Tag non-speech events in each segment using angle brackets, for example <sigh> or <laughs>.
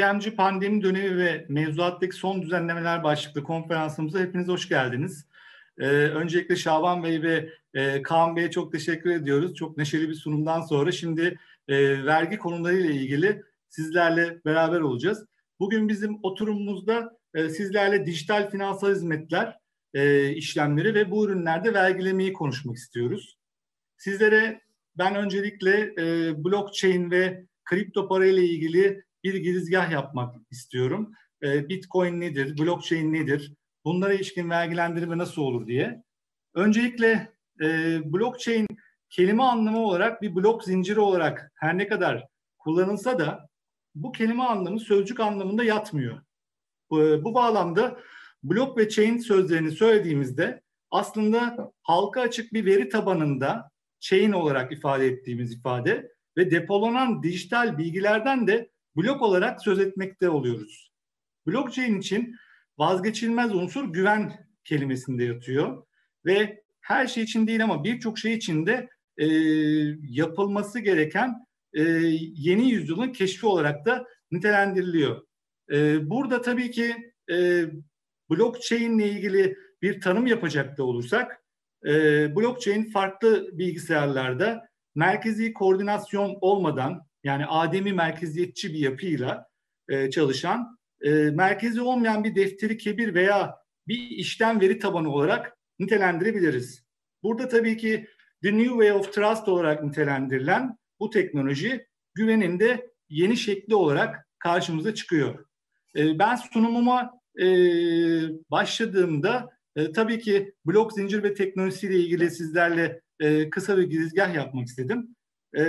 IMC pandemi dönemi ve mevzuattaki son düzenlemeler başlıklı konferansımıza hepiniz hoş geldiniz. Ee, öncelikle Şaban Bey ve e, Kaan Bey'e çok teşekkür ediyoruz. Çok neşeli bir sunumdan sonra şimdi e, vergi konularıyla ilgili sizlerle beraber olacağız. Bugün bizim oturumumuzda e, sizlerle dijital finansal hizmetler e, işlemleri ve bu ürünlerde vergilemeyi konuşmak istiyoruz. Sizlere ben öncelikle e, blockchain ve kripto para ile ilgili bir girizgah yapmak istiyorum. E, Bitcoin nedir, blockchain nedir, bunlara ilişkin vergilendirme nasıl olur diye. Öncelikle e, blockchain kelime anlamı olarak bir blok zinciri olarak her ne kadar kullanılsa da bu kelime anlamı sözcük anlamında yatmıyor. Bu, bu bağlamda blok ve chain sözlerini söylediğimizde aslında halka açık bir veri tabanında chain olarak ifade ettiğimiz ifade ve depolanan dijital bilgilerden de blok olarak söz etmekte oluyoruz. Blockchain için vazgeçilmez unsur güven kelimesinde yatıyor ve her şey için değil ama birçok şey için de e, yapılması gereken e, yeni yüzyılın keşfi olarak da nitelendiriliyor. E, burada tabii ki e, blockchain ile ilgili bir tanım yapacak da olursak, e, blockchain farklı bilgisayarlarda merkezi koordinasyon olmadan yani ademi merkeziyetçi bir yapıyla e, çalışan, e, merkezi olmayan bir defteri kebir veya bir işlem veri tabanı olarak nitelendirebiliriz. Burada tabii ki The New Way of Trust olarak nitelendirilen bu teknoloji güvenin de yeni şekli olarak karşımıza çıkıyor. E, ben sunumuma e, başladığımda e, tabii ki blok zincir ve teknolojisiyle ilgili sizlerle e, kısa bir girizgah yapmak istedim. E,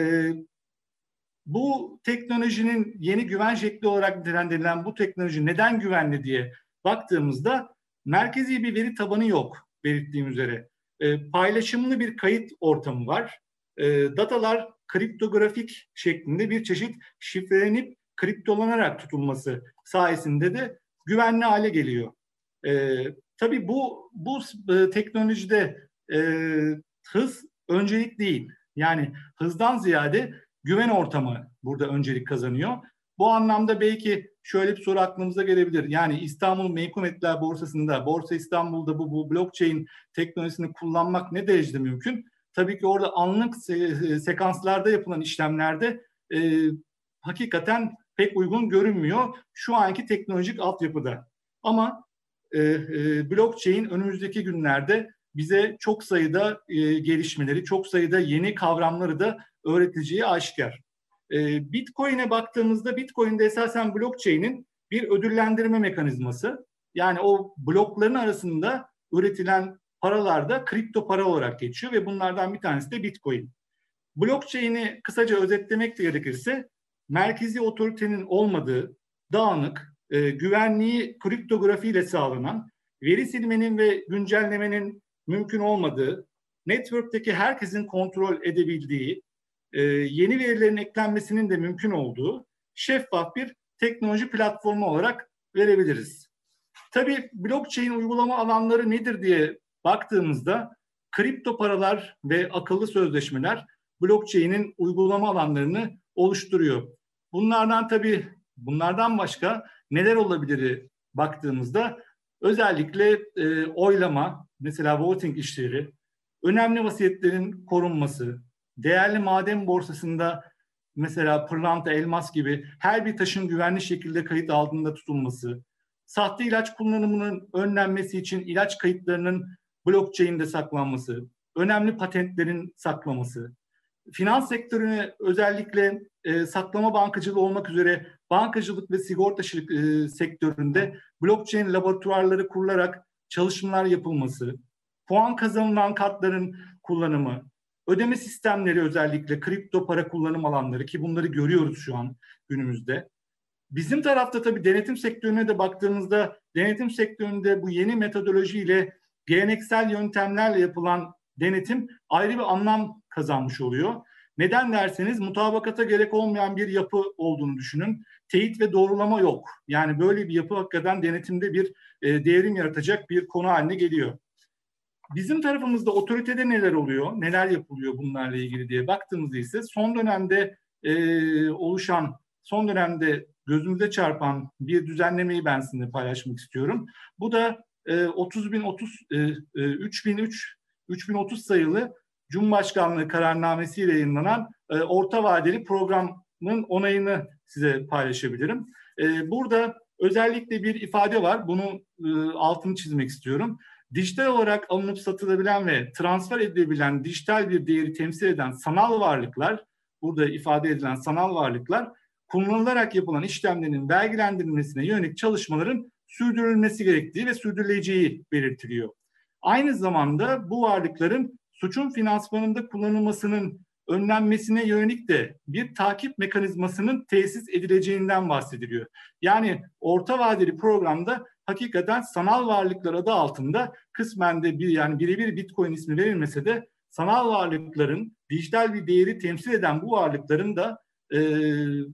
bu teknolojinin yeni güven şekli olarak nitelendirilen bu teknoloji neden güvenli diye baktığımızda merkezi bir veri tabanı yok belirttiğim üzere. E, paylaşımlı bir kayıt ortamı var. E, datalar kriptografik şeklinde bir çeşit şifrelenip kriptolanarak tutulması sayesinde de güvenli hale geliyor. E, tabii bu bu e, teknolojide e, hız öncelik değil. Yani hızdan ziyade güven ortamı burada öncelik kazanıyor. Bu anlamda belki şöyle bir soru aklımıza gelebilir. Yani İstanbul Menkul Borsası'nda, Borsa İstanbul'da bu, bu blockchain teknolojisini kullanmak ne derecede mümkün? Tabii ki orada anlık se- sekanslarda yapılan işlemlerde e, hakikaten pek uygun görünmüyor şu anki teknolojik altyapıda. Ama e, e, blockchain önümüzdeki günlerde bize çok sayıda e, gelişmeleri, çok sayıda yeni kavramları da öğreteceği aşikar. E, Bitcoin'e baktığımızda Bitcoin'de esasen blockchain'in bir ödüllendirme mekanizması. Yani o blokların arasında üretilen paralar da kripto para olarak geçiyor ve bunlardan bir tanesi de Bitcoin. Blockchain'i kısaca özetlemek gerekirse merkezi otoritenin olmadığı, dağınık, e, güvenliği kriptografiyle sağlanan, veri silmenin ve güncellemenin mümkün olmadığı, network'teki herkesin kontrol edebildiği, e, yeni verilerin eklenmesinin de mümkün olduğu şeffaf bir teknoloji platformu olarak verebiliriz. Tabii blockchain uygulama alanları nedir diye baktığımızda kripto paralar ve akıllı sözleşmeler blockchain'in uygulama alanlarını oluşturuyor. Bunlardan tabii bunlardan başka neler olabilir baktığımızda özellikle e, oylama, mesela voting işleri, önemli vasiyetlerin korunması, değerli maden borsasında mesela pırlanta, elmas gibi her bir taşın güvenli şekilde kayıt altında tutulması, sahte ilaç kullanımının önlenmesi için ilaç kayıtlarının blockchain'de saklanması, önemli patentlerin saklaması, finans sektörüne özellikle e, saklama bankacılığı olmak üzere bankacılık ve sigorta e, sektöründe blockchain laboratuvarları kurularak çalışmalar yapılması, puan kazanılan kartların kullanımı, ödeme sistemleri özellikle kripto para kullanım alanları ki bunları görüyoruz şu an günümüzde. Bizim tarafta tabii denetim sektörüne de baktığımızda denetim sektöründe bu yeni metodolojiyle geleneksel yöntemlerle yapılan denetim ayrı bir anlam kazanmış oluyor. Neden derseniz mutabakata gerek olmayan bir yapı olduğunu düşünün. Teyit ve doğrulama yok. Yani böyle bir yapı hakikaten denetimde bir e, değerim yaratacak bir konu haline geliyor. Bizim tarafımızda otoritede neler oluyor, neler yapılıyor bunlarla ilgili diye baktığımızda ise son dönemde e, oluşan, son dönemde gözümüze çarpan bir düzenlemeyi ben sizinle paylaşmak istiyorum. Bu da e, 30 bin 30 e, e, 3003 3030 sayılı Cumhurbaşkanlığı kararnamesiyle yayınlanan e, orta vadeli programın onayını size paylaşabilirim. E, burada özellikle bir ifade var. Bunu e, altını çizmek istiyorum. Dijital olarak alınıp satılabilen ve transfer edilebilen dijital bir değeri temsil eden sanal varlıklar, burada ifade edilen sanal varlıklar kullanılarak yapılan işlemlerin vergilendirilmesine yönelik çalışmaların sürdürülmesi gerektiği ve sürdürüleceği belirtiliyor. Aynı zamanda bu varlıkların suçun finansmanında kullanılmasının önlenmesine yönelik de bir takip mekanizmasının tesis edileceğinden bahsediliyor. Yani orta vadeli programda hakikaten sanal varlıklar adı altında kısmen de bir yani birebir Bitcoin ismi verilmese de sanal varlıkların dijital bir değeri temsil eden bu varlıkların da e,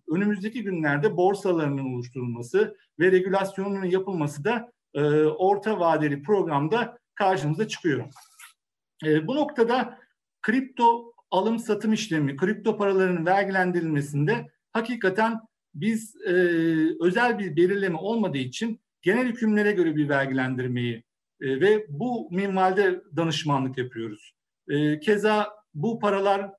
önümüzdeki günlerde borsalarının oluşturulması ve regülasyonunun yapılması da e, orta vadeli programda karşımıza çıkıyor. E, bu noktada kripto alım satım işlemi, kripto paraların vergilendirilmesinde hakikaten biz e, özel bir belirleme olmadığı için genel hükümlere göre bir vergilendirmeyi e, ve bu minvalde danışmanlık yapıyoruz. E, keza bu paralar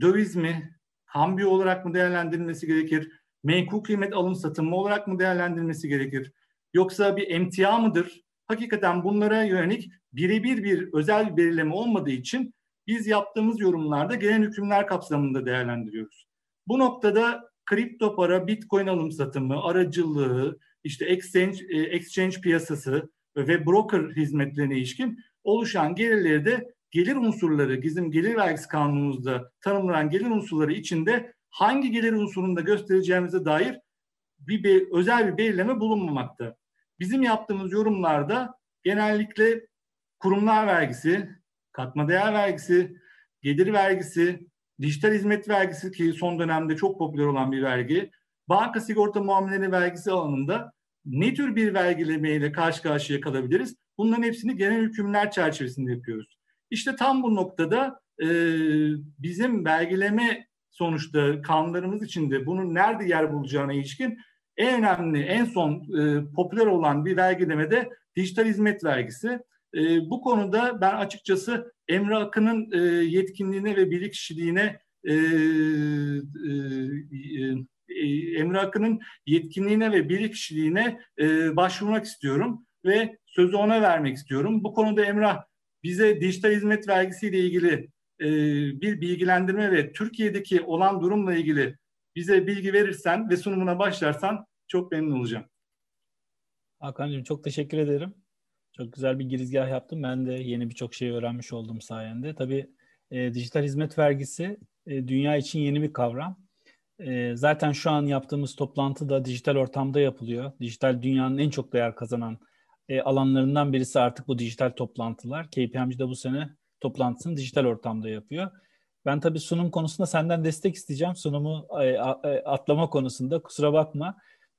döviz mi, kambiyo olarak mı değerlendirilmesi gerekir? Menkul kıymet alım satım olarak mı değerlendirilmesi gerekir? Yoksa bir emtia mıdır? Hakikaten bunlara yönelik birebir bir özel belirleme olmadığı için biz yaptığımız yorumlarda genel hükümler kapsamında değerlendiriyoruz. Bu noktada kripto para, bitcoin alım satımı, aracılığı, işte exchange, e, exchange piyasası ve broker hizmetlerine ilişkin oluşan gelirleri de gelir unsurları, bizim gelir vergisi kanunumuzda tanımlanan gelir unsurları içinde hangi gelir unsurunda göstereceğimize dair bir, bir özel bir belirleme bulunmamakta. Bizim yaptığımız yorumlarda genellikle kurumlar vergisi, katma değer vergisi, gelir vergisi, dijital hizmet vergisi ki son dönemde çok popüler olan bir vergi, banka sigorta muameleleri vergisi alanında ne tür bir vergilemeyle karşı karşıya kalabiliriz? Bunların hepsini genel hükümler çerçevesinde yapıyoruz. İşte tam bu noktada e, bizim vergileme sonuçta kanunlarımız içinde bunun nerede yer bulacağına ilişkin en önemli, en son e, popüler olan bir vergileme de dijital hizmet vergisi. E, bu konuda ben açıkçası Emre Akın'ın e, yetkinliğine ve bilirkişiliğine e, e, e, Emre Akın'ın yetkinliğine ve bilirkişiliğine e, başvurmak istiyorum ve sözü ona vermek istiyorum. Bu konuda Emrah bize dijital hizmet vergisiyle ilgili e, bir bilgilendirme ve Türkiye'deki olan durumla ilgili bize bilgi verirsen ve sunumuna başlarsan çok memnun olacağım. Hakan'cığım çok teşekkür ederim. Çok güzel bir girizgah yaptım. Ben de yeni birçok şey öğrenmiş oldum sayende. Tabii e, dijital hizmet vergisi e, dünya için yeni bir kavram. E, zaten şu an yaptığımız toplantı da dijital ortamda yapılıyor. Dijital dünyanın en çok değer kazanan e, alanlarından birisi artık bu dijital toplantılar. KPMG de bu sene toplantısını dijital ortamda yapıyor. Ben tabii sunum konusunda senden destek isteyeceğim. Sunumu e, e, atlama konusunda kusura bakma.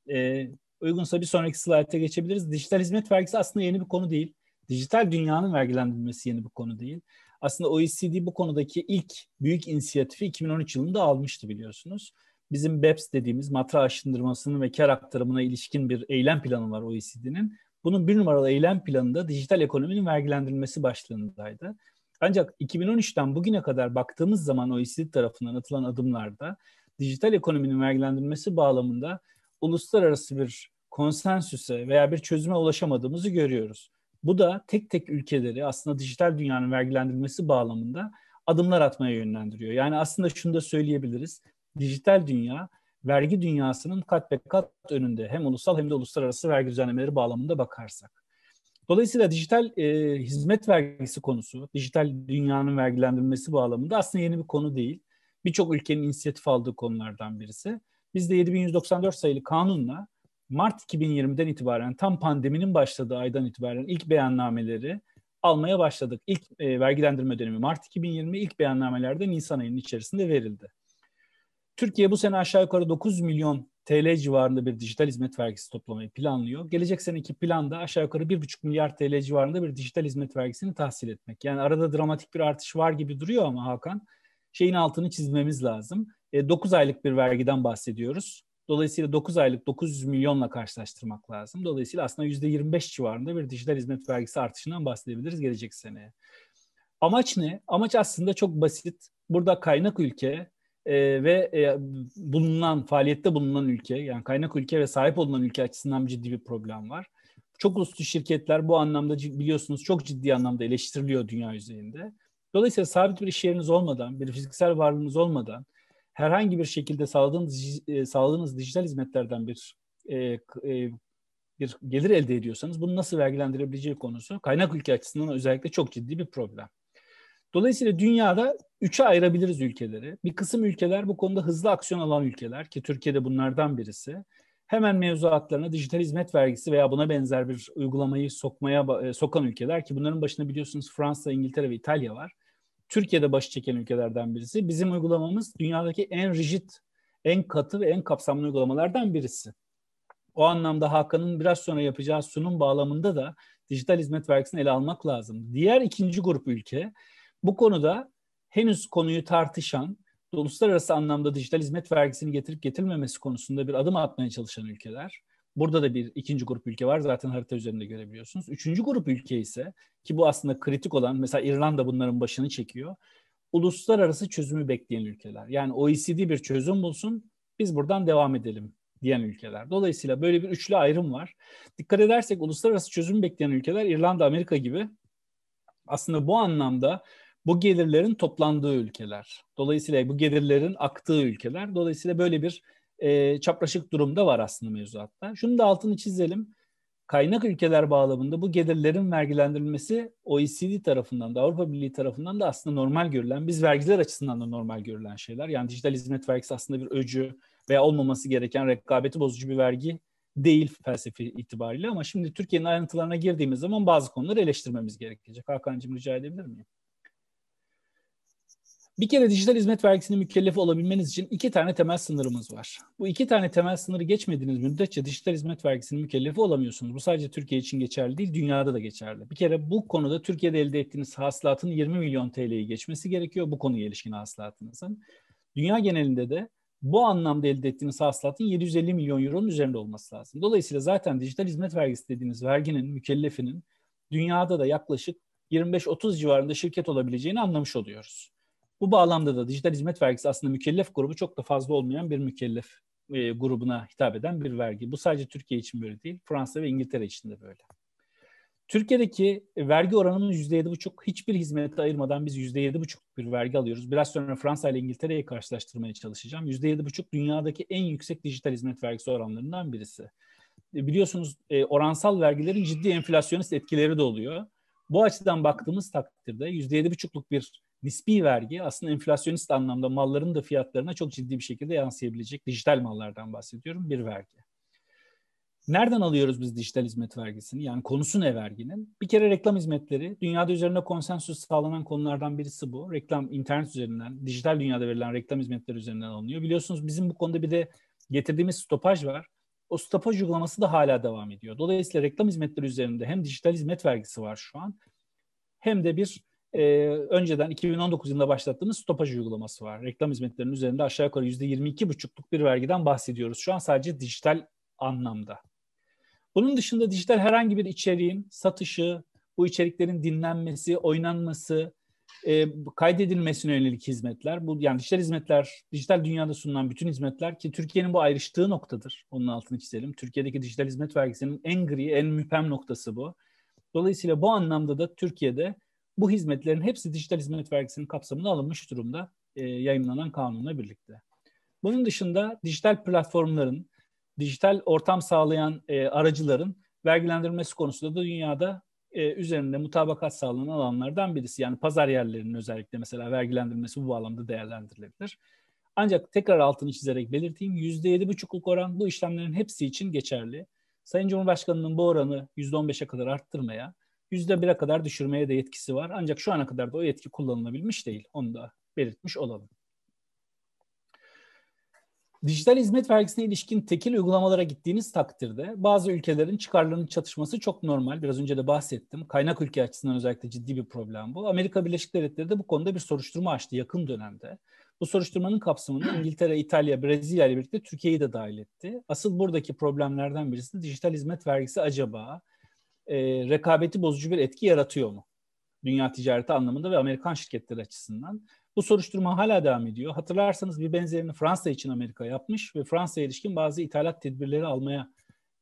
E, uygunsa bir sonraki slayta geçebiliriz. Dijital hizmet vergisi aslında yeni bir konu değil. Dijital dünyanın vergilendirilmesi yeni bir konu değil. Aslında OECD bu konudaki ilk büyük inisiyatifi 2013 yılında almıştı biliyorsunuz. Bizim BEPS dediğimiz matra aşındırmasının ve kar aktarımına ilişkin bir eylem planı var OECD'nin. Bunun bir numaralı eylem planında dijital ekonominin vergilendirilmesi başlığındaydı. Ancak 2013'ten bugüne kadar baktığımız zaman OECD tarafından atılan adımlarda dijital ekonominin vergilendirilmesi bağlamında uluslararası bir konsensüse veya bir çözüme ulaşamadığımızı görüyoruz. Bu da tek tek ülkeleri aslında dijital dünyanın vergilendirilmesi bağlamında adımlar atmaya yönlendiriyor. Yani aslında şunu da söyleyebiliriz. Dijital dünya vergi dünyasının kat be kat önünde hem ulusal hem de uluslararası vergi düzenlemeleri bağlamında bakarsak. Dolayısıyla dijital e, hizmet vergisi konusu, dijital dünyanın vergilendirilmesi bağlamında aslında yeni bir konu değil. Birçok ülkenin inisiyatif aldığı konulardan birisi. Biz de 7194 sayılı kanunla Mart 2020'den itibaren tam pandeminin başladığı aydan itibaren ilk beyannameleri almaya başladık. İlk e, vergilendirme dönemi Mart 2020 ilk beyannamelerde Nisan ayının içerisinde verildi. Türkiye bu sene aşağı yukarı 9 milyon TL civarında bir dijital hizmet vergisi toplamayı planlıyor. Gelecek seneki planda aşağı yukarı 1,5 milyar TL civarında bir dijital hizmet vergisini tahsil etmek. Yani arada dramatik bir artış var gibi duruyor ama Hakan şeyin altını çizmemiz lazım. E, 9 aylık bir vergiden bahsediyoruz. Dolayısıyla 9 aylık 900 milyonla karşılaştırmak lazım. Dolayısıyla aslında %25 civarında bir dijital hizmet vergisi artışından bahsedebiliriz gelecek seneye. Amaç ne? Amaç aslında çok basit. Burada kaynak ülke e, ve e, bulunan, faaliyette bulunan ülke, yani kaynak ülke ve sahip olunan ülke açısından ciddi bir problem var. Çok uluslu şirketler bu anlamda biliyorsunuz çok ciddi anlamda eleştiriliyor dünya üzerinde. Dolayısıyla sabit bir iş yeriniz olmadan, bir fiziksel varlığınız olmadan herhangi bir şekilde sağladığınız, e, sağladığınız dijital hizmetlerden bir e, e, bir gelir elde ediyorsanız bunu nasıl vergilendirebileceği konusu kaynak ülke açısından özellikle çok ciddi bir problem. Dolayısıyla dünyada üçe ayırabiliriz ülkeleri. Bir kısım ülkeler bu konuda hızlı aksiyon alan ülkeler ki Türkiye'de bunlardan birisi. Hemen mevzuatlarına dijital hizmet vergisi veya buna benzer bir uygulamayı sokmaya sokan ülkeler ki bunların başında biliyorsunuz Fransa, İngiltere ve İtalya var. Türkiye'de başı çeken ülkelerden birisi. Bizim uygulamamız dünyadaki en rigid, en katı ve en kapsamlı uygulamalardan birisi. O anlamda Hakan'ın biraz sonra yapacağı sunum bağlamında da dijital hizmet vergisini ele almak lazım. Diğer ikinci grup ülke bu konuda henüz konuyu tartışan, uluslararası anlamda dijital hizmet vergisini getirip getirmemesi konusunda bir adım atmaya çalışan ülkeler. Burada da bir ikinci grup ülke var zaten harita üzerinde görebiliyorsunuz. Üçüncü grup ülke ise ki bu aslında kritik olan mesela İrlanda bunların başını çekiyor. Uluslararası çözümü bekleyen ülkeler. Yani OECD bir çözüm bulsun biz buradan devam edelim diyen ülkeler. Dolayısıyla böyle bir üçlü ayrım var. Dikkat edersek uluslararası çözüm bekleyen ülkeler İrlanda, Amerika gibi aslında bu anlamda bu gelirlerin toplandığı ülkeler. Dolayısıyla bu gelirlerin aktığı ülkeler. Dolayısıyla böyle bir e, çapraşık durumda var aslında mevzuatta. Şunu da altını çizelim. Kaynak ülkeler bağlamında bu gelirlerin vergilendirilmesi OECD tarafından da Avrupa Birliği tarafından da aslında normal görülen, biz vergiler açısından da normal görülen şeyler. Yani dijital hizmet vergisi aslında bir öcü veya olmaması gereken rekabeti bozucu bir vergi değil felsefi itibariyle ama şimdi Türkiye'nin ayrıntılarına girdiğimiz zaman bazı konuları eleştirmemiz gerekecek. Hakan'cığım rica edebilir miyim? Bir kere dijital hizmet vergisinin mükellef olabilmeniz için iki tane temel sınırımız var. Bu iki tane temel sınırı geçmediğiniz müddetçe dijital hizmet vergisinin mükellefi olamıyorsunuz. Bu sadece Türkiye için geçerli değil, dünyada da geçerli. Bir kere bu konuda Türkiye'de elde ettiğiniz hasılatın 20 milyon TL'yi geçmesi gerekiyor bu konuya ilişkin hasılatınızın. Dünya genelinde de bu anlamda elde ettiğiniz hasılatın 750 milyon euronun üzerinde olması lazım. Dolayısıyla zaten dijital hizmet vergisi dediğiniz verginin mükellefinin dünyada da yaklaşık 25-30 civarında şirket olabileceğini anlamış oluyoruz. Bu bağlamda da dijital hizmet vergisi aslında mükellef grubu çok da fazla olmayan bir mükellef e, grubuna hitap eden bir vergi. Bu sadece Türkiye için böyle değil, Fransa ve İngiltere için de böyle. Türkiye'deki vergi oranımız %7,5. Hiçbir hizmete ayırmadan biz %7,5 bir vergi alıyoruz. Biraz sonra Fransa ile İngiltere'yi karşılaştırmaya çalışacağım. %7,5 dünyadaki en yüksek dijital hizmet vergisi oranlarından birisi. E, biliyorsunuz e, oransal vergilerin ciddi enflasyonist etkileri de oluyor. Bu açıdan baktığımız takdirde %7,5'luk bir nispi vergi aslında enflasyonist anlamda malların da fiyatlarına çok ciddi bir şekilde yansıyabilecek dijital mallardan bahsediyorum bir vergi. Nereden alıyoruz biz dijital hizmet vergisini? Yani konusu ne verginin? Bir kere reklam hizmetleri. Dünyada üzerinde konsensüs sağlanan konulardan birisi bu. Reklam internet üzerinden, dijital dünyada verilen reklam hizmetleri üzerinden alınıyor. Biliyorsunuz bizim bu konuda bir de getirdiğimiz stopaj var. O stopaj uygulaması da hala devam ediyor. Dolayısıyla reklam hizmetleri üzerinde hem dijital hizmet vergisi var şu an hem de bir e, önceden 2019 yılında başlattığımız stopaj uygulaması var. Reklam hizmetlerinin üzerinde aşağı yukarı %22,5'luk bir vergiden bahsediyoruz. Şu an sadece dijital anlamda. Bunun dışında dijital herhangi bir içeriğin satışı, bu içeriklerin dinlenmesi, oynanması, e, kaydedilmesine yönelik hizmetler. Bu yani dijital hizmetler, dijital dünyada sunulan bütün hizmetler ki Türkiye'nin bu ayrıştığı noktadır. Onun altını çizelim. Türkiye'deki dijital hizmet vergisinin en gri, en müpem noktası bu. Dolayısıyla bu anlamda da Türkiye'de bu hizmetlerin hepsi dijital hizmet vergisinin kapsamına alınmış durumda e, yayınlanan kanunla birlikte. Bunun dışında dijital platformların, dijital ortam sağlayan e, aracıların vergilendirilmesi konusunda da dünyada e, üzerinde mutabakat sağlanan alanlardan birisi. Yani pazar yerlerinin özellikle mesela vergilendirilmesi bu bağlamda değerlendirilebilir. Ancak tekrar altını çizerek belirteyim %7,5'luk oran bu işlemlerin hepsi için geçerli. Sayın Cumhurbaşkanı'nın bu oranı %15'e kadar arttırmaya %1'e kadar düşürmeye de yetkisi var. Ancak şu ana kadar da o yetki kullanılabilmiş değil. Onu da belirtmiş olalım. Dijital hizmet vergisine ilişkin tekil uygulamalara gittiğiniz takdirde bazı ülkelerin çıkarlarının çatışması çok normal. Biraz önce de bahsettim. Kaynak ülke açısından özellikle ciddi bir problem bu. Amerika Birleşik Devletleri de bu konuda bir soruşturma açtı yakın dönemde. Bu soruşturmanın kapsamına İngiltere, İtalya, Brezilya ile birlikte Türkiye'yi de dahil etti. Asıl buradaki problemlerden birisi dijital hizmet vergisi acaba e, rekabeti bozucu bir etki yaratıyor mu? Dünya ticareti anlamında ve Amerikan şirketleri açısından. Bu soruşturma hala devam ediyor. Hatırlarsanız bir benzerini Fransa için Amerika yapmış ve Fransa'ya ilişkin bazı ithalat tedbirleri almaya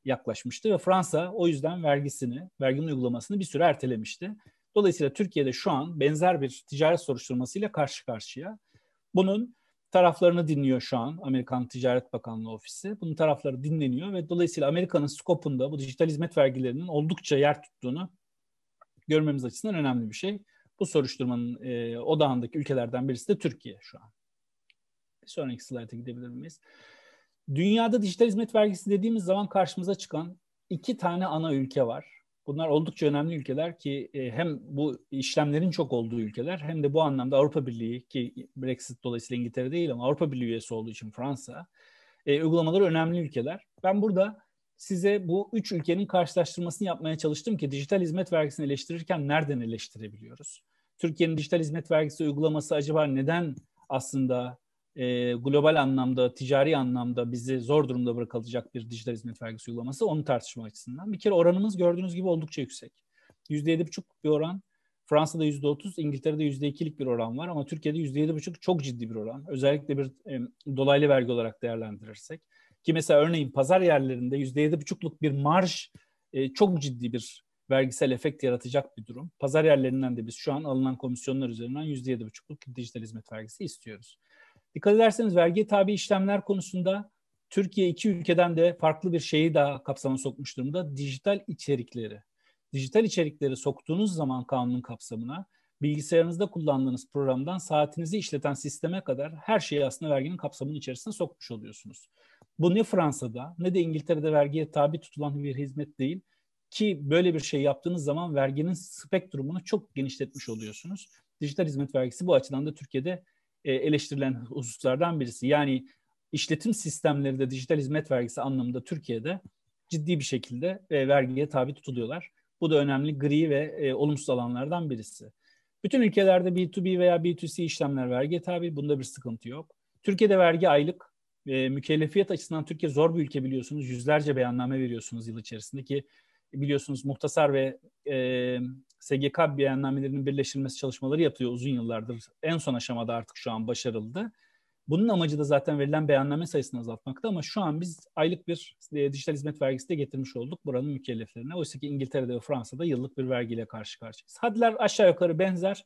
yaklaşmıştı ve Fransa o yüzden vergisini, verginin uygulamasını bir süre ertelemişti. Dolayısıyla Türkiye'de şu an benzer bir ticaret soruşturmasıyla karşı karşıya. Bunun taraflarını dinliyor şu an Amerikan Ticaret Bakanlığı Ofisi. Bunun tarafları dinleniyor ve dolayısıyla Amerika'nın skopunda bu dijital hizmet vergilerinin oldukça yer tuttuğunu görmemiz açısından önemli bir şey. Bu soruşturmanın e, odağındaki ülkelerden birisi de Türkiye şu an. Bir sonraki slayta gidebilir miyiz? Dünyada dijital hizmet vergisi dediğimiz zaman karşımıza çıkan iki tane ana ülke var. Bunlar oldukça önemli ülkeler ki e, hem bu işlemlerin çok olduğu ülkeler hem de bu anlamda Avrupa Birliği ki Brexit dolayısıyla İngiltere değil ama Avrupa Birliği üyesi olduğu için Fransa e, uygulamaları önemli ülkeler. Ben burada size bu üç ülkenin karşılaştırmasını yapmaya çalıştım ki dijital hizmet vergisini eleştirirken nereden eleştirebiliyoruz? Türkiye'nin dijital hizmet vergisi uygulaması acaba neden aslında e, global anlamda, ticari anlamda bizi zor durumda bırakılacak bir dijital hizmet vergisi uygulaması onu tartışma açısından. Bir kere oranımız gördüğünüz gibi oldukça yüksek. %7,5 bir oran. Fransa'da %30, İngiltere'de %2'lik bir oran var ama Türkiye'de %7,5 çok ciddi bir oran. Özellikle bir e, dolaylı vergi olarak değerlendirirsek. Ki mesela örneğin pazar yerlerinde %7,5'luk bir marj e, çok ciddi bir vergisel efekt yaratacak bir durum. Pazar yerlerinden de biz şu an alınan komisyonlar üzerinden %7,5'luk dijital hizmet vergisi istiyoruz. Dikkat ederseniz vergiye tabi işlemler konusunda Türkiye iki ülkeden de farklı bir şeyi daha kapsama sokmuş durumda. Dijital içerikleri. Dijital içerikleri soktuğunuz zaman kanunun kapsamına bilgisayarınızda kullandığınız programdan saatinizi işleten sisteme kadar her şeyi aslında verginin kapsamının içerisine sokmuş oluyorsunuz. Bu ne Fransa'da ne de İngiltere'de vergiye tabi tutulan bir hizmet değil ki böyle bir şey yaptığınız zaman verginin spektrumunu çok genişletmiş oluyorsunuz. Dijital hizmet vergisi bu açıdan da Türkiye'de e, eleştirilen hususlardan birisi. Yani işletim sistemleri de dijital hizmet vergisi anlamında Türkiye'de ciddi bir şekilde e, vergiye tabi tutuluyorlar. Bu da önemli gri ve e, olumsuz alanlardan birisi. Bütün ülkelerde B2B veya B2C işlemler vergiye tabi. Bunda bir sıkıntı yok. Türkiye'de vergi aylık. Mükellefiyet açısından Türkiye zor bir ülke biliyorsunuz. Yüzlerce beyanname veriyorsunuz yıl içerisinde ki biliyorsunuz muhtasar ve e, SGK beyannamelerinin birleştirilmesi çalışmaları yapıyor uzun yıllardır. En son aşamada artık şu an başarıldı. Bunun amacı da zaten verilen beyanname sayısını azaltmakta ama şu an biz aylık bir e, dijital hizmet vergisi de getirmiş olduk buranın mükelleflerine. Oysa ki İngiltere'de ve Fransa'da yıllık bir vergiyle karşı karşıyayız. Hadler aşağı yukarı benzer.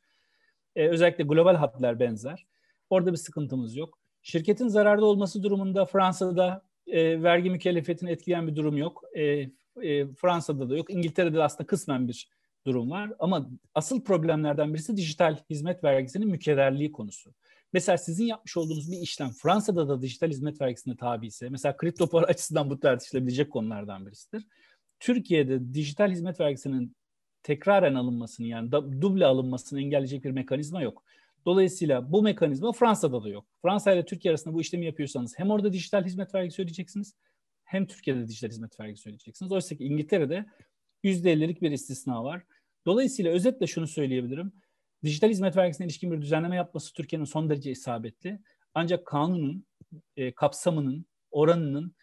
E, özellikle global hadler benzer. Orada bir sıkıntımız yok. Şirketin zararda olması durumunda Fransa'da e, vergi mükellefiyetini etkileyen bir durum yok. E, e, Fransa'da da yok. İngiltere'de de aslında kısmen bir durum var. Ama asıl problemlerden birisi dijital hizmet vergisinin mükerrerliği konusu. Mesela sizin yapmış olduğunuz bir işlem Fransa'da da dijital hizmet vergisine tabi ise, mesela kripto para <laughs> açısından bu tartışılabilecek konulardan birisidir. Türkiye'de dijital hizmet vergisinin tekraren alınmasını yani duble alınmasını engelleyecek bir mekanizma yok. Dolayısıyla bu mekanizma Fransa'da da yok. Fransa ile Türkiye arasında bu işlemi yapıyorsanız hem orada dijital hizmet vergisi ödeyeceksiniz hem Türkiye'de dijital hizmet vergisi ödeyeceksiniz. Oysa ki İngiltere'de %50'lik bir istisna var. Dolayısıyla özetle şunu söyleyebilirim. Dijital hizmet vergisine ilişkin bir düzenleme yapması Türkiye'nin son derece isabetli. Ancak kanunun e, kapsamının, oranının,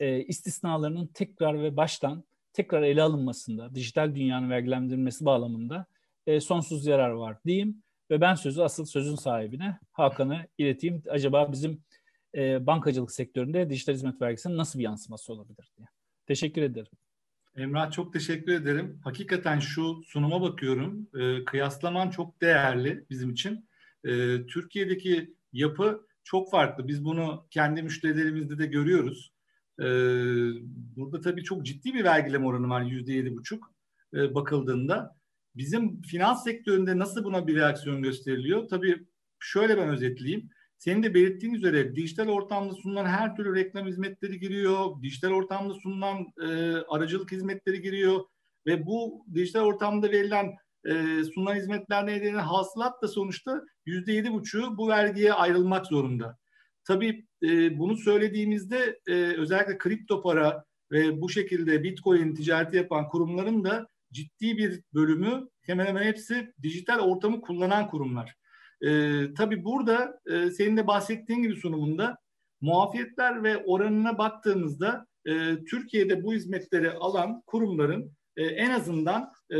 e, istisnalarının tekrar ve baştan tekrar ele alınmasında, dijital dünyanın vergilendirilmesi bağlamında e, sonsuz yarar var diyeyim. Ve ben sözü asıl sözün sahibine Hakan'a ileteyim. Acaba bizim e, bankacılık sektöründe dijital hizmet vergisinin nasıl bir yansıması olabilir diye. Teşekkür ederim. Emrah çok teşekkür ederim. Hakikaten şu sunuma bakıyorum. E, kıyaslaman çok değerli bizim için. E, Türkiye'deki yapı çok farklı. Biz bunu kendi müşterilerimizde de görüyoruz. E, burada tabii çok ciddi bir vergileme oranı var yüzde yedi buçuk e, bakıldığında. Bizim finans sektöründe nasıl buna bir reaksiyon gösteriliyor? Tabii şöyle ben özetleyeyim. Senin de belirttiğin üzere dijital ortamda sunulan her türlü reklam hizmetleri giriyor. Dijital ortamda sunulan e, aracılık hizmetleri giriyor. Ve bu dijital ortamda verilen e, sunulan hizmetler nedeniyle hasılat da sonuçta yüzde yedi buçuğu bu vergiye ayrılmak zorunda. Tabii e, bunu söylediğimizde e, özellikle kripto para ve bu şekilde bitcoin ticareti yapan kurumların da ciddi bir bölümü hemen hemen hepsi dijital ortamı kullanan kurumlar. E, tabii burada e, senin de bahsettiğin gibi sunumunda muafiyetler ve oranına baktığımızda e, Türkiye'de bu hizmetleri alan kurumların e, en azından e,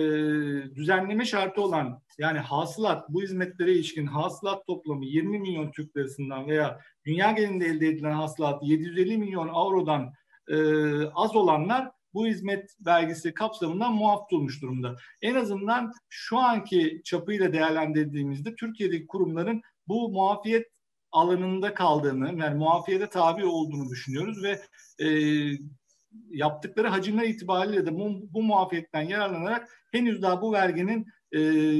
düzenleme şartı olan yani hasılat bu hizmetlere ilişkin hasılat toplamı 20 milyon Türk lirasından veya dünya genelinde elde edilen hasılat 750 milyon avrodan e, az olanlar bu hizmet vergisi kapsamından muaf tutulmuş durumda. En azından şu anki çapıyla değerlendirdiğimizde Türkiye'deki kurumların bu muafiyet alanında kaldığını, yani muafiyete tabi olduğunu düşünüyoruz ve e, yaptıkları hacimler itibariyle de bu, bu muafiyetten yararlanarak henüz daha bu verginin e,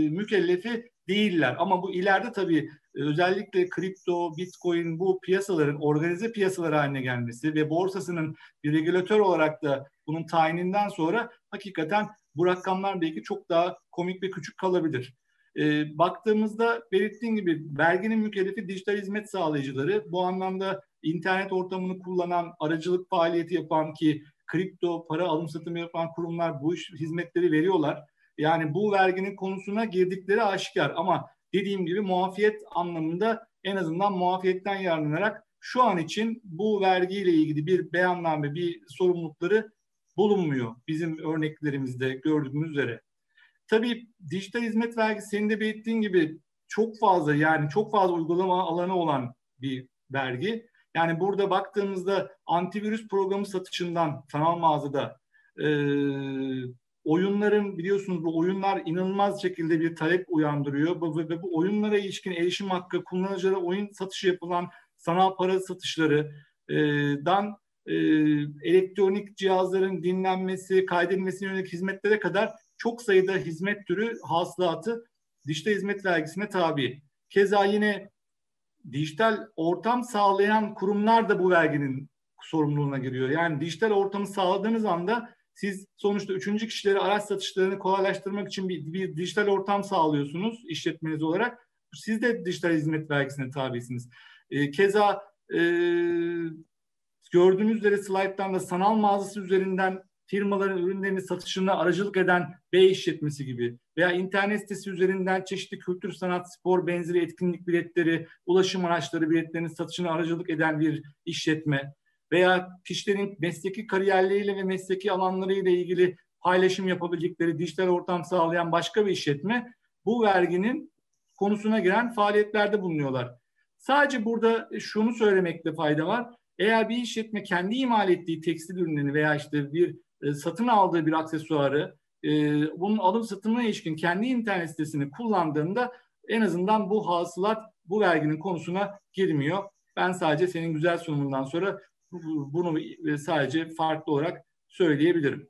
mükellefi değiller. Ama bu ileride tabii özellikle kripto, bitcoin bu piyasaların organize piyasalar haline gelmesi ve borsasının bir regülatör olarak da bunun tayininden sonra hakikaten bu rakamlar belki çok daha komik ve küçük kalabilir. E, baktığımızda belirttiğim gibi verginin mükellefi dijital hizmet sağlayıcıları bu anlamda internet ortamını kullanan, aracılık faaliyeti yapan ki kripto, para alım satımı yapan kurumlar bu iş, hizmetleri veriyorlar. Yani bu verginin konusuna girdikleri aşikar ama dediğim gibi muafiyet anlamında en azından muafiyetten yararlanarak şu an için bu vergiyle ilgili bir beyanname, bir sorumlulukları bulunmuyor bizim örneklerimizde gördüğümüz üzere. Tabii dijital hizmet vergisi senin de belirttiğin gibi çok fazla yani çok fazla uygulama alanı olan bir vergi. Yani burada baktığımızda antivirüs programı satışından sanal mağazada e, oyunların biliyorsunuz bu oyunlar inanılmaz şekilde bir talep uyandırıyor ve bu, bu oyunlara ilişkin erişim hakkı kullanıcılara oyun satışı yapılan sanal para satışlarından e, elektronik cihazların dinlenmesi, kaydedilmesine yönelik hizmetlere kadar çok sayıda hizmet türü hasılatı dijital hizmet vergisine tabi. Keza yine dijital ortam sağlayan kurumlar da bu verginin sorumluluğuna giriyor. Yani dijital ortamı sağladığınız anda siz sonuçta üçüncü kişileri araç satışlarını kolaylaştırmak için bir, bir dijital ortam sağlıyorsunuz işletmeniz olarak. Siz de dijital hizmet vergisine tabisiniz. E, keza e, gördüğünüz üzere slayttan da sanal mağazası üzerinden firmaların ürünlerini satışına aracılık eden B işletmesi gibi veya internet sitesi üzerinden çeşitli kültür, sanat, spor benzeri etkinlik biletleri, ulaşım araçları biletlerinin satışına aracılık eden bir işletme veya kişilerin mesleki kariyerleriyle ve mesleki alanlarıyla ilgili paylaşım yapabilecekleri dijital ortam sağlayan başka bir işletme bu verginin konusuna giren faaliyetlerde bulunuyorlar. Sadece burada şunu söylemekte fayda var. Eğer bir işletme kendi imal ettiği tekstil ürünlerini veya işte bir e, satın aldığı bir aksesuarı e, bunun alım satımına ilişkin kendi internet sitesini kullandığında en azından bu hasılat bu verginin konusuna girmiyor. Ben sadece senin güzel sunumundan sonra bunu sadece farklı olarak söyleyebilirim.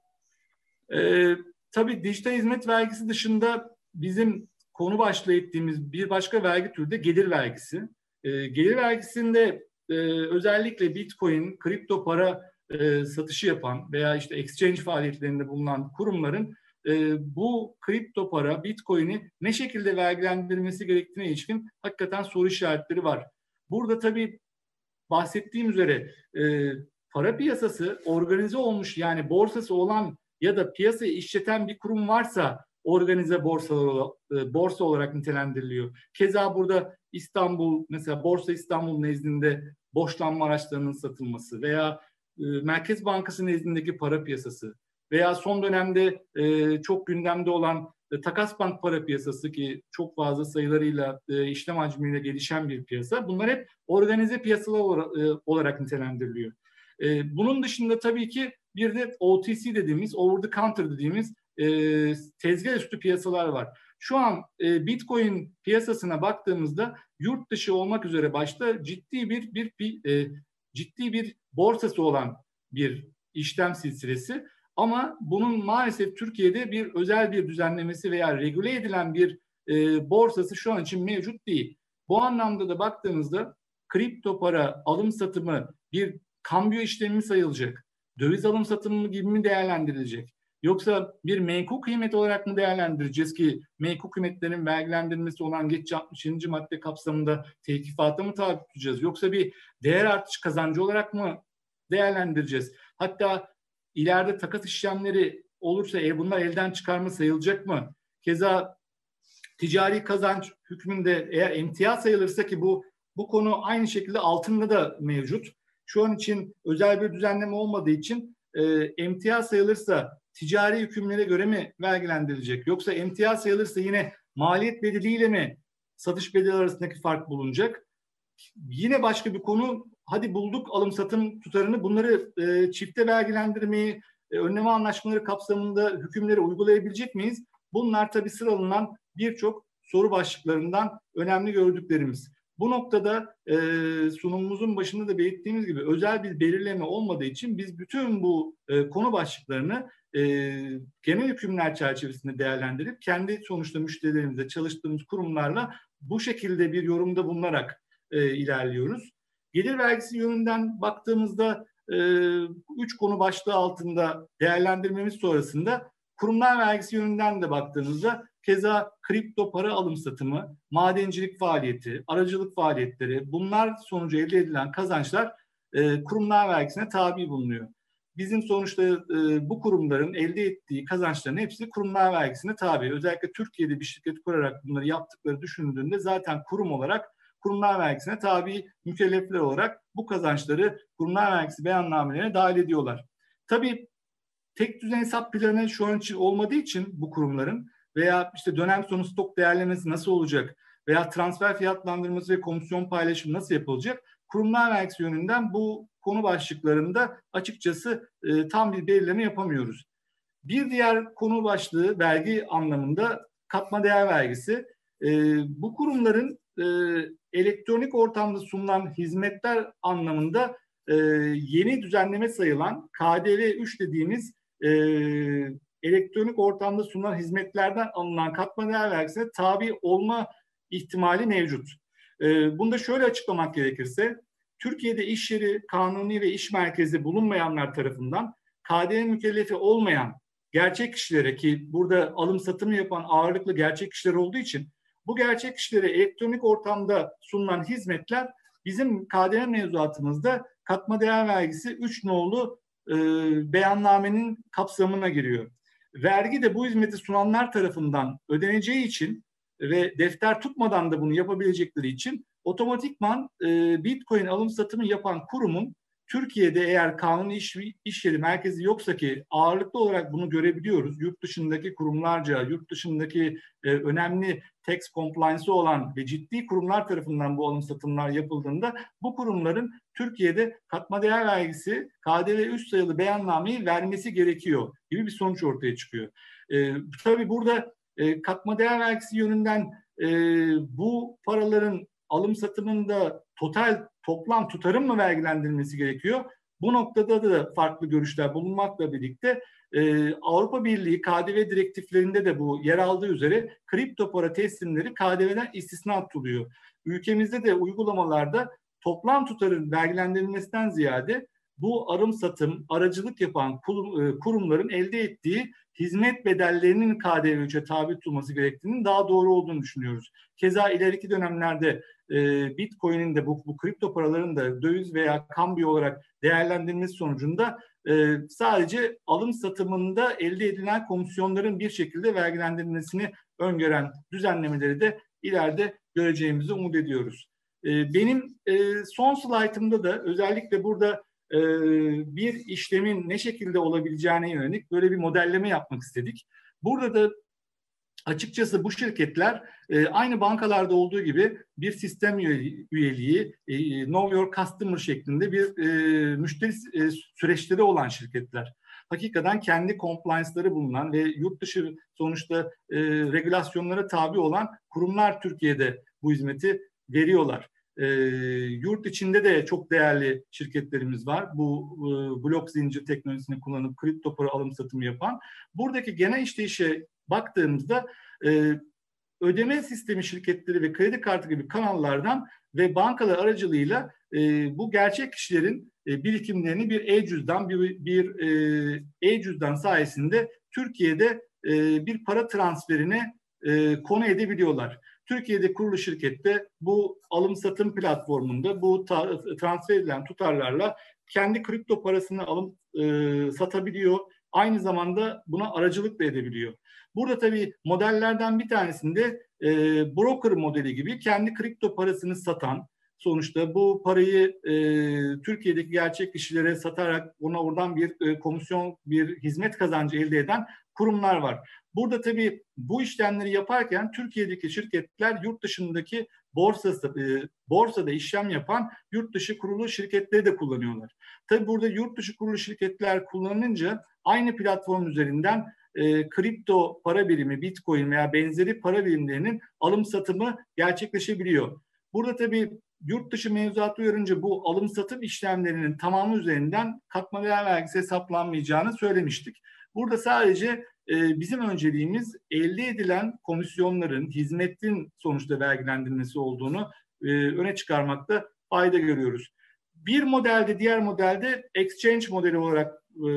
Ee, tabii dijital hizmet vergisi dışında bizim konu başlığı ettiğimiz bir başka vergi türü de gelir vergisi. Ee, gelir vergisinde e, özellikle Bitcoin, kripto para e, satışı yapan veya işte exchange faaliyetlerinde bulunan kurumların e, bu kripto para, bitcoin'i ne şekilde vergilendirilmesi gerektiğine ilişkin hakikaten soru işaretleri var. Burada tabii bahsettiğim üzere e, para piyasası organize olmuş yani borsası olan ya da piyasayı işleten bir kurum varsa organize borsalar e, borsa olarak nitelendiriliyor. Keza burada İstanbul mesela Borsa İstanbul nezdinde borçlanma araçlarının satılması veya e, Merkez Bankası nezdindeki para piyasası veya son dönemde e, çok gündemde olan e, takas bank para piyasası ki çok fazla sayılarıyla e, işlem hacmiyle gelişen bir piyasa. Bunlar hep organize piyasalar olarak, e, olarak nitelendiriliyor. E, bunun dışında tabii ki bir de OTC dediğimiz, over the counter dediğimiz e, tezgah üstü piyasalar var. Şu an e, Bitcoin piyasasına baktığımızda yurt dışı olmak üzere başta ciddi bir bir, bir e, ciddi bir borsası olan bir işlem silsilesi. Ama bunun maalesef Türkiye'de bir özel bir düzenlemesi veya regüle edilen bir e, borsası şu an için mevcut değil. Bu anlamda da baktığımızda kripto para alım satımı bir kambiyo işlemi mi sayılacak? Döviz alım satımı gibi mi değerlendirilecek? Yoksa bir menkul kıymet olarak mı değerlendireceğiz ki menkul kıymetlerin vergilendirilmesi olan geç 60. madde kapsamında tehkifata mı tabi tutacağız? Yoksa bir değer artış kazancı olarak mı değerlendireceğiz? Hatta ileride takas işlemleri olursa e, bunlar elden çıkarma sayılacak mı? Keza ticari kazanç hükmünde eğer emtia sayılırsa ki bu bu konu aynı şekilde altında da mevcut. Şu an için özel bir düzenleme olmadığı için e, emtia sayılırsa ticari hükümlere göre mi vergilendirilecek? Yoksa emtia sayılırsa yine maliyet bedeliyle mi satış bedeli arasındaki fark bulunacak? Yine başka bir konu. Hadi bulduk alım satım tutarını. Bunları e, çifte vergilendirmeyi, e, önleme anlaşmaları kapsamında hükümleri uygulayabilecek miyiz? Bunlar tabii sıralanan birçok soru başlıklarından önemli gördüklerimiz. Bu noktada e, sunumumuzun başında da belirttiğimiz gibi özel bir belirleme olmadığı için biz bütün bu e, konu başlıklarını e, genel hükümler çerçevesinde değerlendirip kendi sonuçta müşterilerimizle çalıştığımız kurumlarla bu şekilde bir yorumda bulunarak e, ilerliyoruz. Gelir vergisi yönünden baktığımızda e, üç konu başlığı altında değerlendirmemiz sonrasında kurumlar vergisi yönünden de baktığımızda keza kripto para alım satımı, madencilik faaliyeti, aracılık faaliyetleri bunlar sonucu elde edilen kazançlar e, kurumlar vergisine tabi bulunuyor. Bizim sonuçta e, bu kurumların elde ettiği kazançların hepsi kurumlar vergisine tabi. Özellikle Türkiye'de bir şirket kurarak bunları yaptıkları düşünüldüğünde zaten kurum olarak kurumlar vergisine tabi mükellefler olarak bu kazançları kurumlar vergisi beyannamelerine dahil ediyorlar. Tabii tek düzen hesap planı şu an için olmadığı için bu kurumların veya işte dönem sonu stok değerlemesi nasıl olacak veya transfer fiyatlandırması ve komisyon paylaşımı nasıl yapılacak? Kurumlar vergisi yönünden bu konu başlıklarında açıkçası e, tam bir belirleme yapamıyoruz. Bir diğer konu başlığı vergi anlamında katma değer vergisi. E, bu kurumların e, elektronik ortamda sunulan hizmetler anlamında e, yeni düzenleme sayılan KDV 3 dediğimiz e, elektronik ortamda sunulan hizmetlerden alınan katma değer vergisine tabi olma ihtimali mevcut. E, bunu da şöyle açıklamak gerekirse, Türkiye'de iş yeri, kanuni ve iş merkezi bulunmayanlar tarafından KDV mükellefi olmayan gerçek kişilere ki burada alım satımı yapan ağırlıklı gerçek kişiler olduğu için bu gerçek kişilere elektronik ortamda sunulan hizmetler bizim KDV mevzuatımızda katma değer vergisi 3 nolu e, beyannamenin kapsamına giriyor. Vergi de bu hizmeti sunanlar tarafından ödeneceği için ve defter tutmadan da bunu yapabilecekleri için otomatikman e, Bitcoin alım satımı yapan kurumun Türkiye'de eğer kanuni iş, iş yeri merkezi yoksa ki ağırlıklı olarak bunu görebiliyoruz. Yurt dışındaki kurumlarca, yurt dışındaki e, önemli tax compliance olan ve ciddi kurumlar tarafından bu alım satımlar yapıldığında bu kurumların Türkiye'de katma değer vergisi KDV üst sayılı beyannameyi vermesi gerekiyor gibi bir sonuç ortaya çıkıyor. E, tabii burada e, katma değer vergisi yönünden e, bu paraların alım satımında total toplam tutarın mı vergilendirilmesi gerekiyor? Bu noktada da farklı görüşler bulunmakla birlikte e, Avrupa Birliği KDV direktiflerinde de bu yer aldığı üzere kripto para teslimleri KDV'den istisna tutuluyor. Ülkemizde de uygulamalarda toplam tutarın vergilendirilmesinden ziyade bu arım satım, aracılık yapan e, kurumların elde ettiği hizmet bedellerinin KDV 3'e tabi tutulması gerektiğinin daha doğru olduğunu düşünüyoruz. Keza ileriki dönemlerde e, Bitcoin'in de bu, bu kripto paraların da döviz veya kambiyo olarak değerlendirilmesi sonucunda e, sadece alım satımında elde edilen komisyonların bir şekilde vergilendirilmesini öngören düzenlemeleri de ileride göreceğimizi umut ediyoruz. E, benim e, son slaytımda da özellikle burada e, bir işlemin ne şekilde olabileceğine yönelik böyle bir modelleme yapmak istedik. Burada da açıkçası bu şirketler e, aynı bankalarda olduğu gibi bir sistem üyeliği, e, Know Your Customer şeklinde bir e, müşteri e, süreçleri olan şirketler. Hakikaten kendi compliance'ları bulunan ve yurt dışı sonuçta e, regülasyonlara tabi olan kurumlar Türkiye'de bu hizmeti veriyorlar. E, yurt içinde de çok değerli şirketlerimiz var. Bu e, blok zincir teknolojisini kullanıp kripto para alım satımı yapan. Buradaki genel işleyişe baktığımızda e, ödeme sistemi şirketleri ve kredi kartı gibi kanallardan ve bankalar aracılığıyla e, bu gerçek kişilerin e, birikimlerini bir e-cüzdan bir, bir e, e-cüzdan sayesinde Türkiye'de e, bir para transferine e, konu edebiliyorlar. Türkiye'de kurulu şirkette bu alım satım platformunda bu transfer edilen tutarlarla kendi kripto parasını alıp e, satabiliyor. Aynı zamanda buna aracılık da edebiliyor. Burada tabii modellerden bir tanesinde e, broker modeli gibi kendi kripto parasını satan, sonuçta bu parayı e, Türkiye'deki gerçek kişilere satarak ona oradan bir e, komisyon, bir hizmet kazancı elde eden kurumlar var. Burada tabii bu işlemleri yaparken Türkiye'deki şirketler yurt dışındaki borsası, e, borsada işlem yapan yurt dışı kurulu şirketleri de kullanıyorlar. Tabii burada yurt dışı kurulu şirketler kullanınca aynı platform üzerinden e, kripto para birimi, bitcoin veya benzeri para birimlerinin alım satımı gerçekleşebiliyor. Burada tabii yurt dışı mevzuatı uyarınca bu alım satım işlemlerinin tamamı üzerinden katma değer vergisi hesaplanmayacağını söylemiştik. Burada sadece e, bizim önceliğimiz elde edilen komisyonların, hizmetin sonuçta vergilendirilmesi olduğunu e, öne çıkarmakta fayda görüyoruz. Bir modelde, diğer modelde exchange modeli olarak e,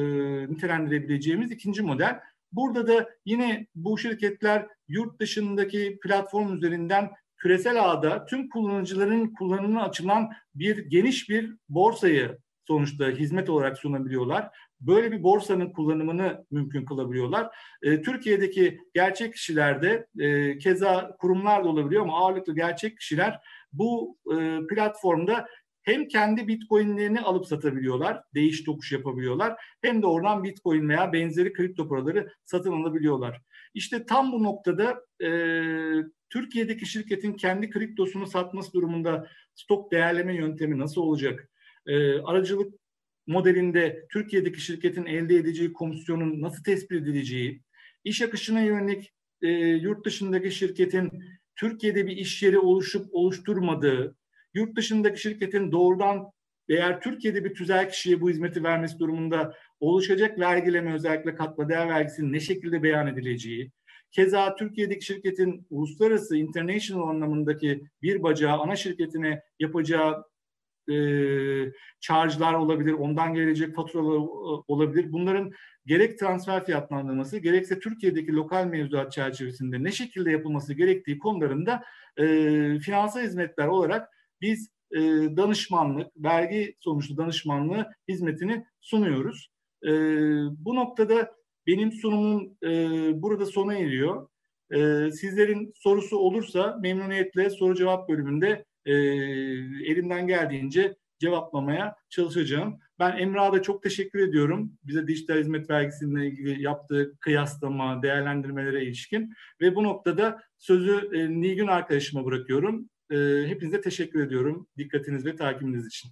nitelendirebileceğimiz ikinci model. Burada da yine bu şirketler yurt dışındaki platform üzerinden küresel ağda tüm kullanıcıların kullanımına açılan bir geniş bir borsayı sonuçta hizmet olarak sunabiliyorlar. Böyle bir borsanın kullanımını mümkün kılabiliyorlar. E, Türkiye'deki gerçek kişilerde e, keza kurumlar da olabiliyor ama ağırlıklı gerçek kişiler bu e, platformda hem kendi bitcoinlerini alıp satabiliyorlar, değiş tokuş yapabiliyorlar hem de oradan bitcoin veya benzeri kripto paraları satın alabiliyorlar. İşte tam bu noktada e, Türkiye'deki şirketin kendi kriptosunu satması durumunda stok değerleme yöntemi nasıl olacak? E, aracılık modelinde Türkiye'deki şirketin elde edeceği komisyonun nasıl tespit edileceği, iş akışına yönelik e, yurt dışındaki şirketin Türkiye'de bir iş yeri oluşup oluşturmadığı, yurt dışındaki şirketin doğrudan eğer Türkiye'de bir tüzel kişiye bu hizmeti vermesi durumunda oluşacak vergileme özellikle katma değer vergisinin ne şekilde beyan edileceği, keza Türkiye'deki şirketin uluslararası international anlamındaki bir bacağı ana şirketine yapacağı e, charge'lar olabilir, ondan gelecek faturalar olabilir. Bunların gerek transfer fiyatlandırması gerekse Türkiye'deki lokal mevzuat çerçevesinde ne şekilde yapılması gerektiği konularında e, finansal hizmetler olarak biz e, danışmanlık, vergi sonuçlu danışmanlığı hizmetini sunuyoruz. E, bu noktada benim sunumum e, burada sona eriyor. E, sizlerin sorusu olursa memnuniyetle soru cevap bölümünde e, elimden geldiğince cevaplamaya çalışacağım. Ben Emrah'a da çok teşekkür ediyorum. Bize dijital hizmet vergisiyle ilgili yaptığı kıyaslama, değerlendirmelere ilişkin. Ve bu noktada sözü e, Nilgün arkadaşıma bırakıyorum. E, hepinize teşekkür ediyorum dikkatiniz ve takibiniz için.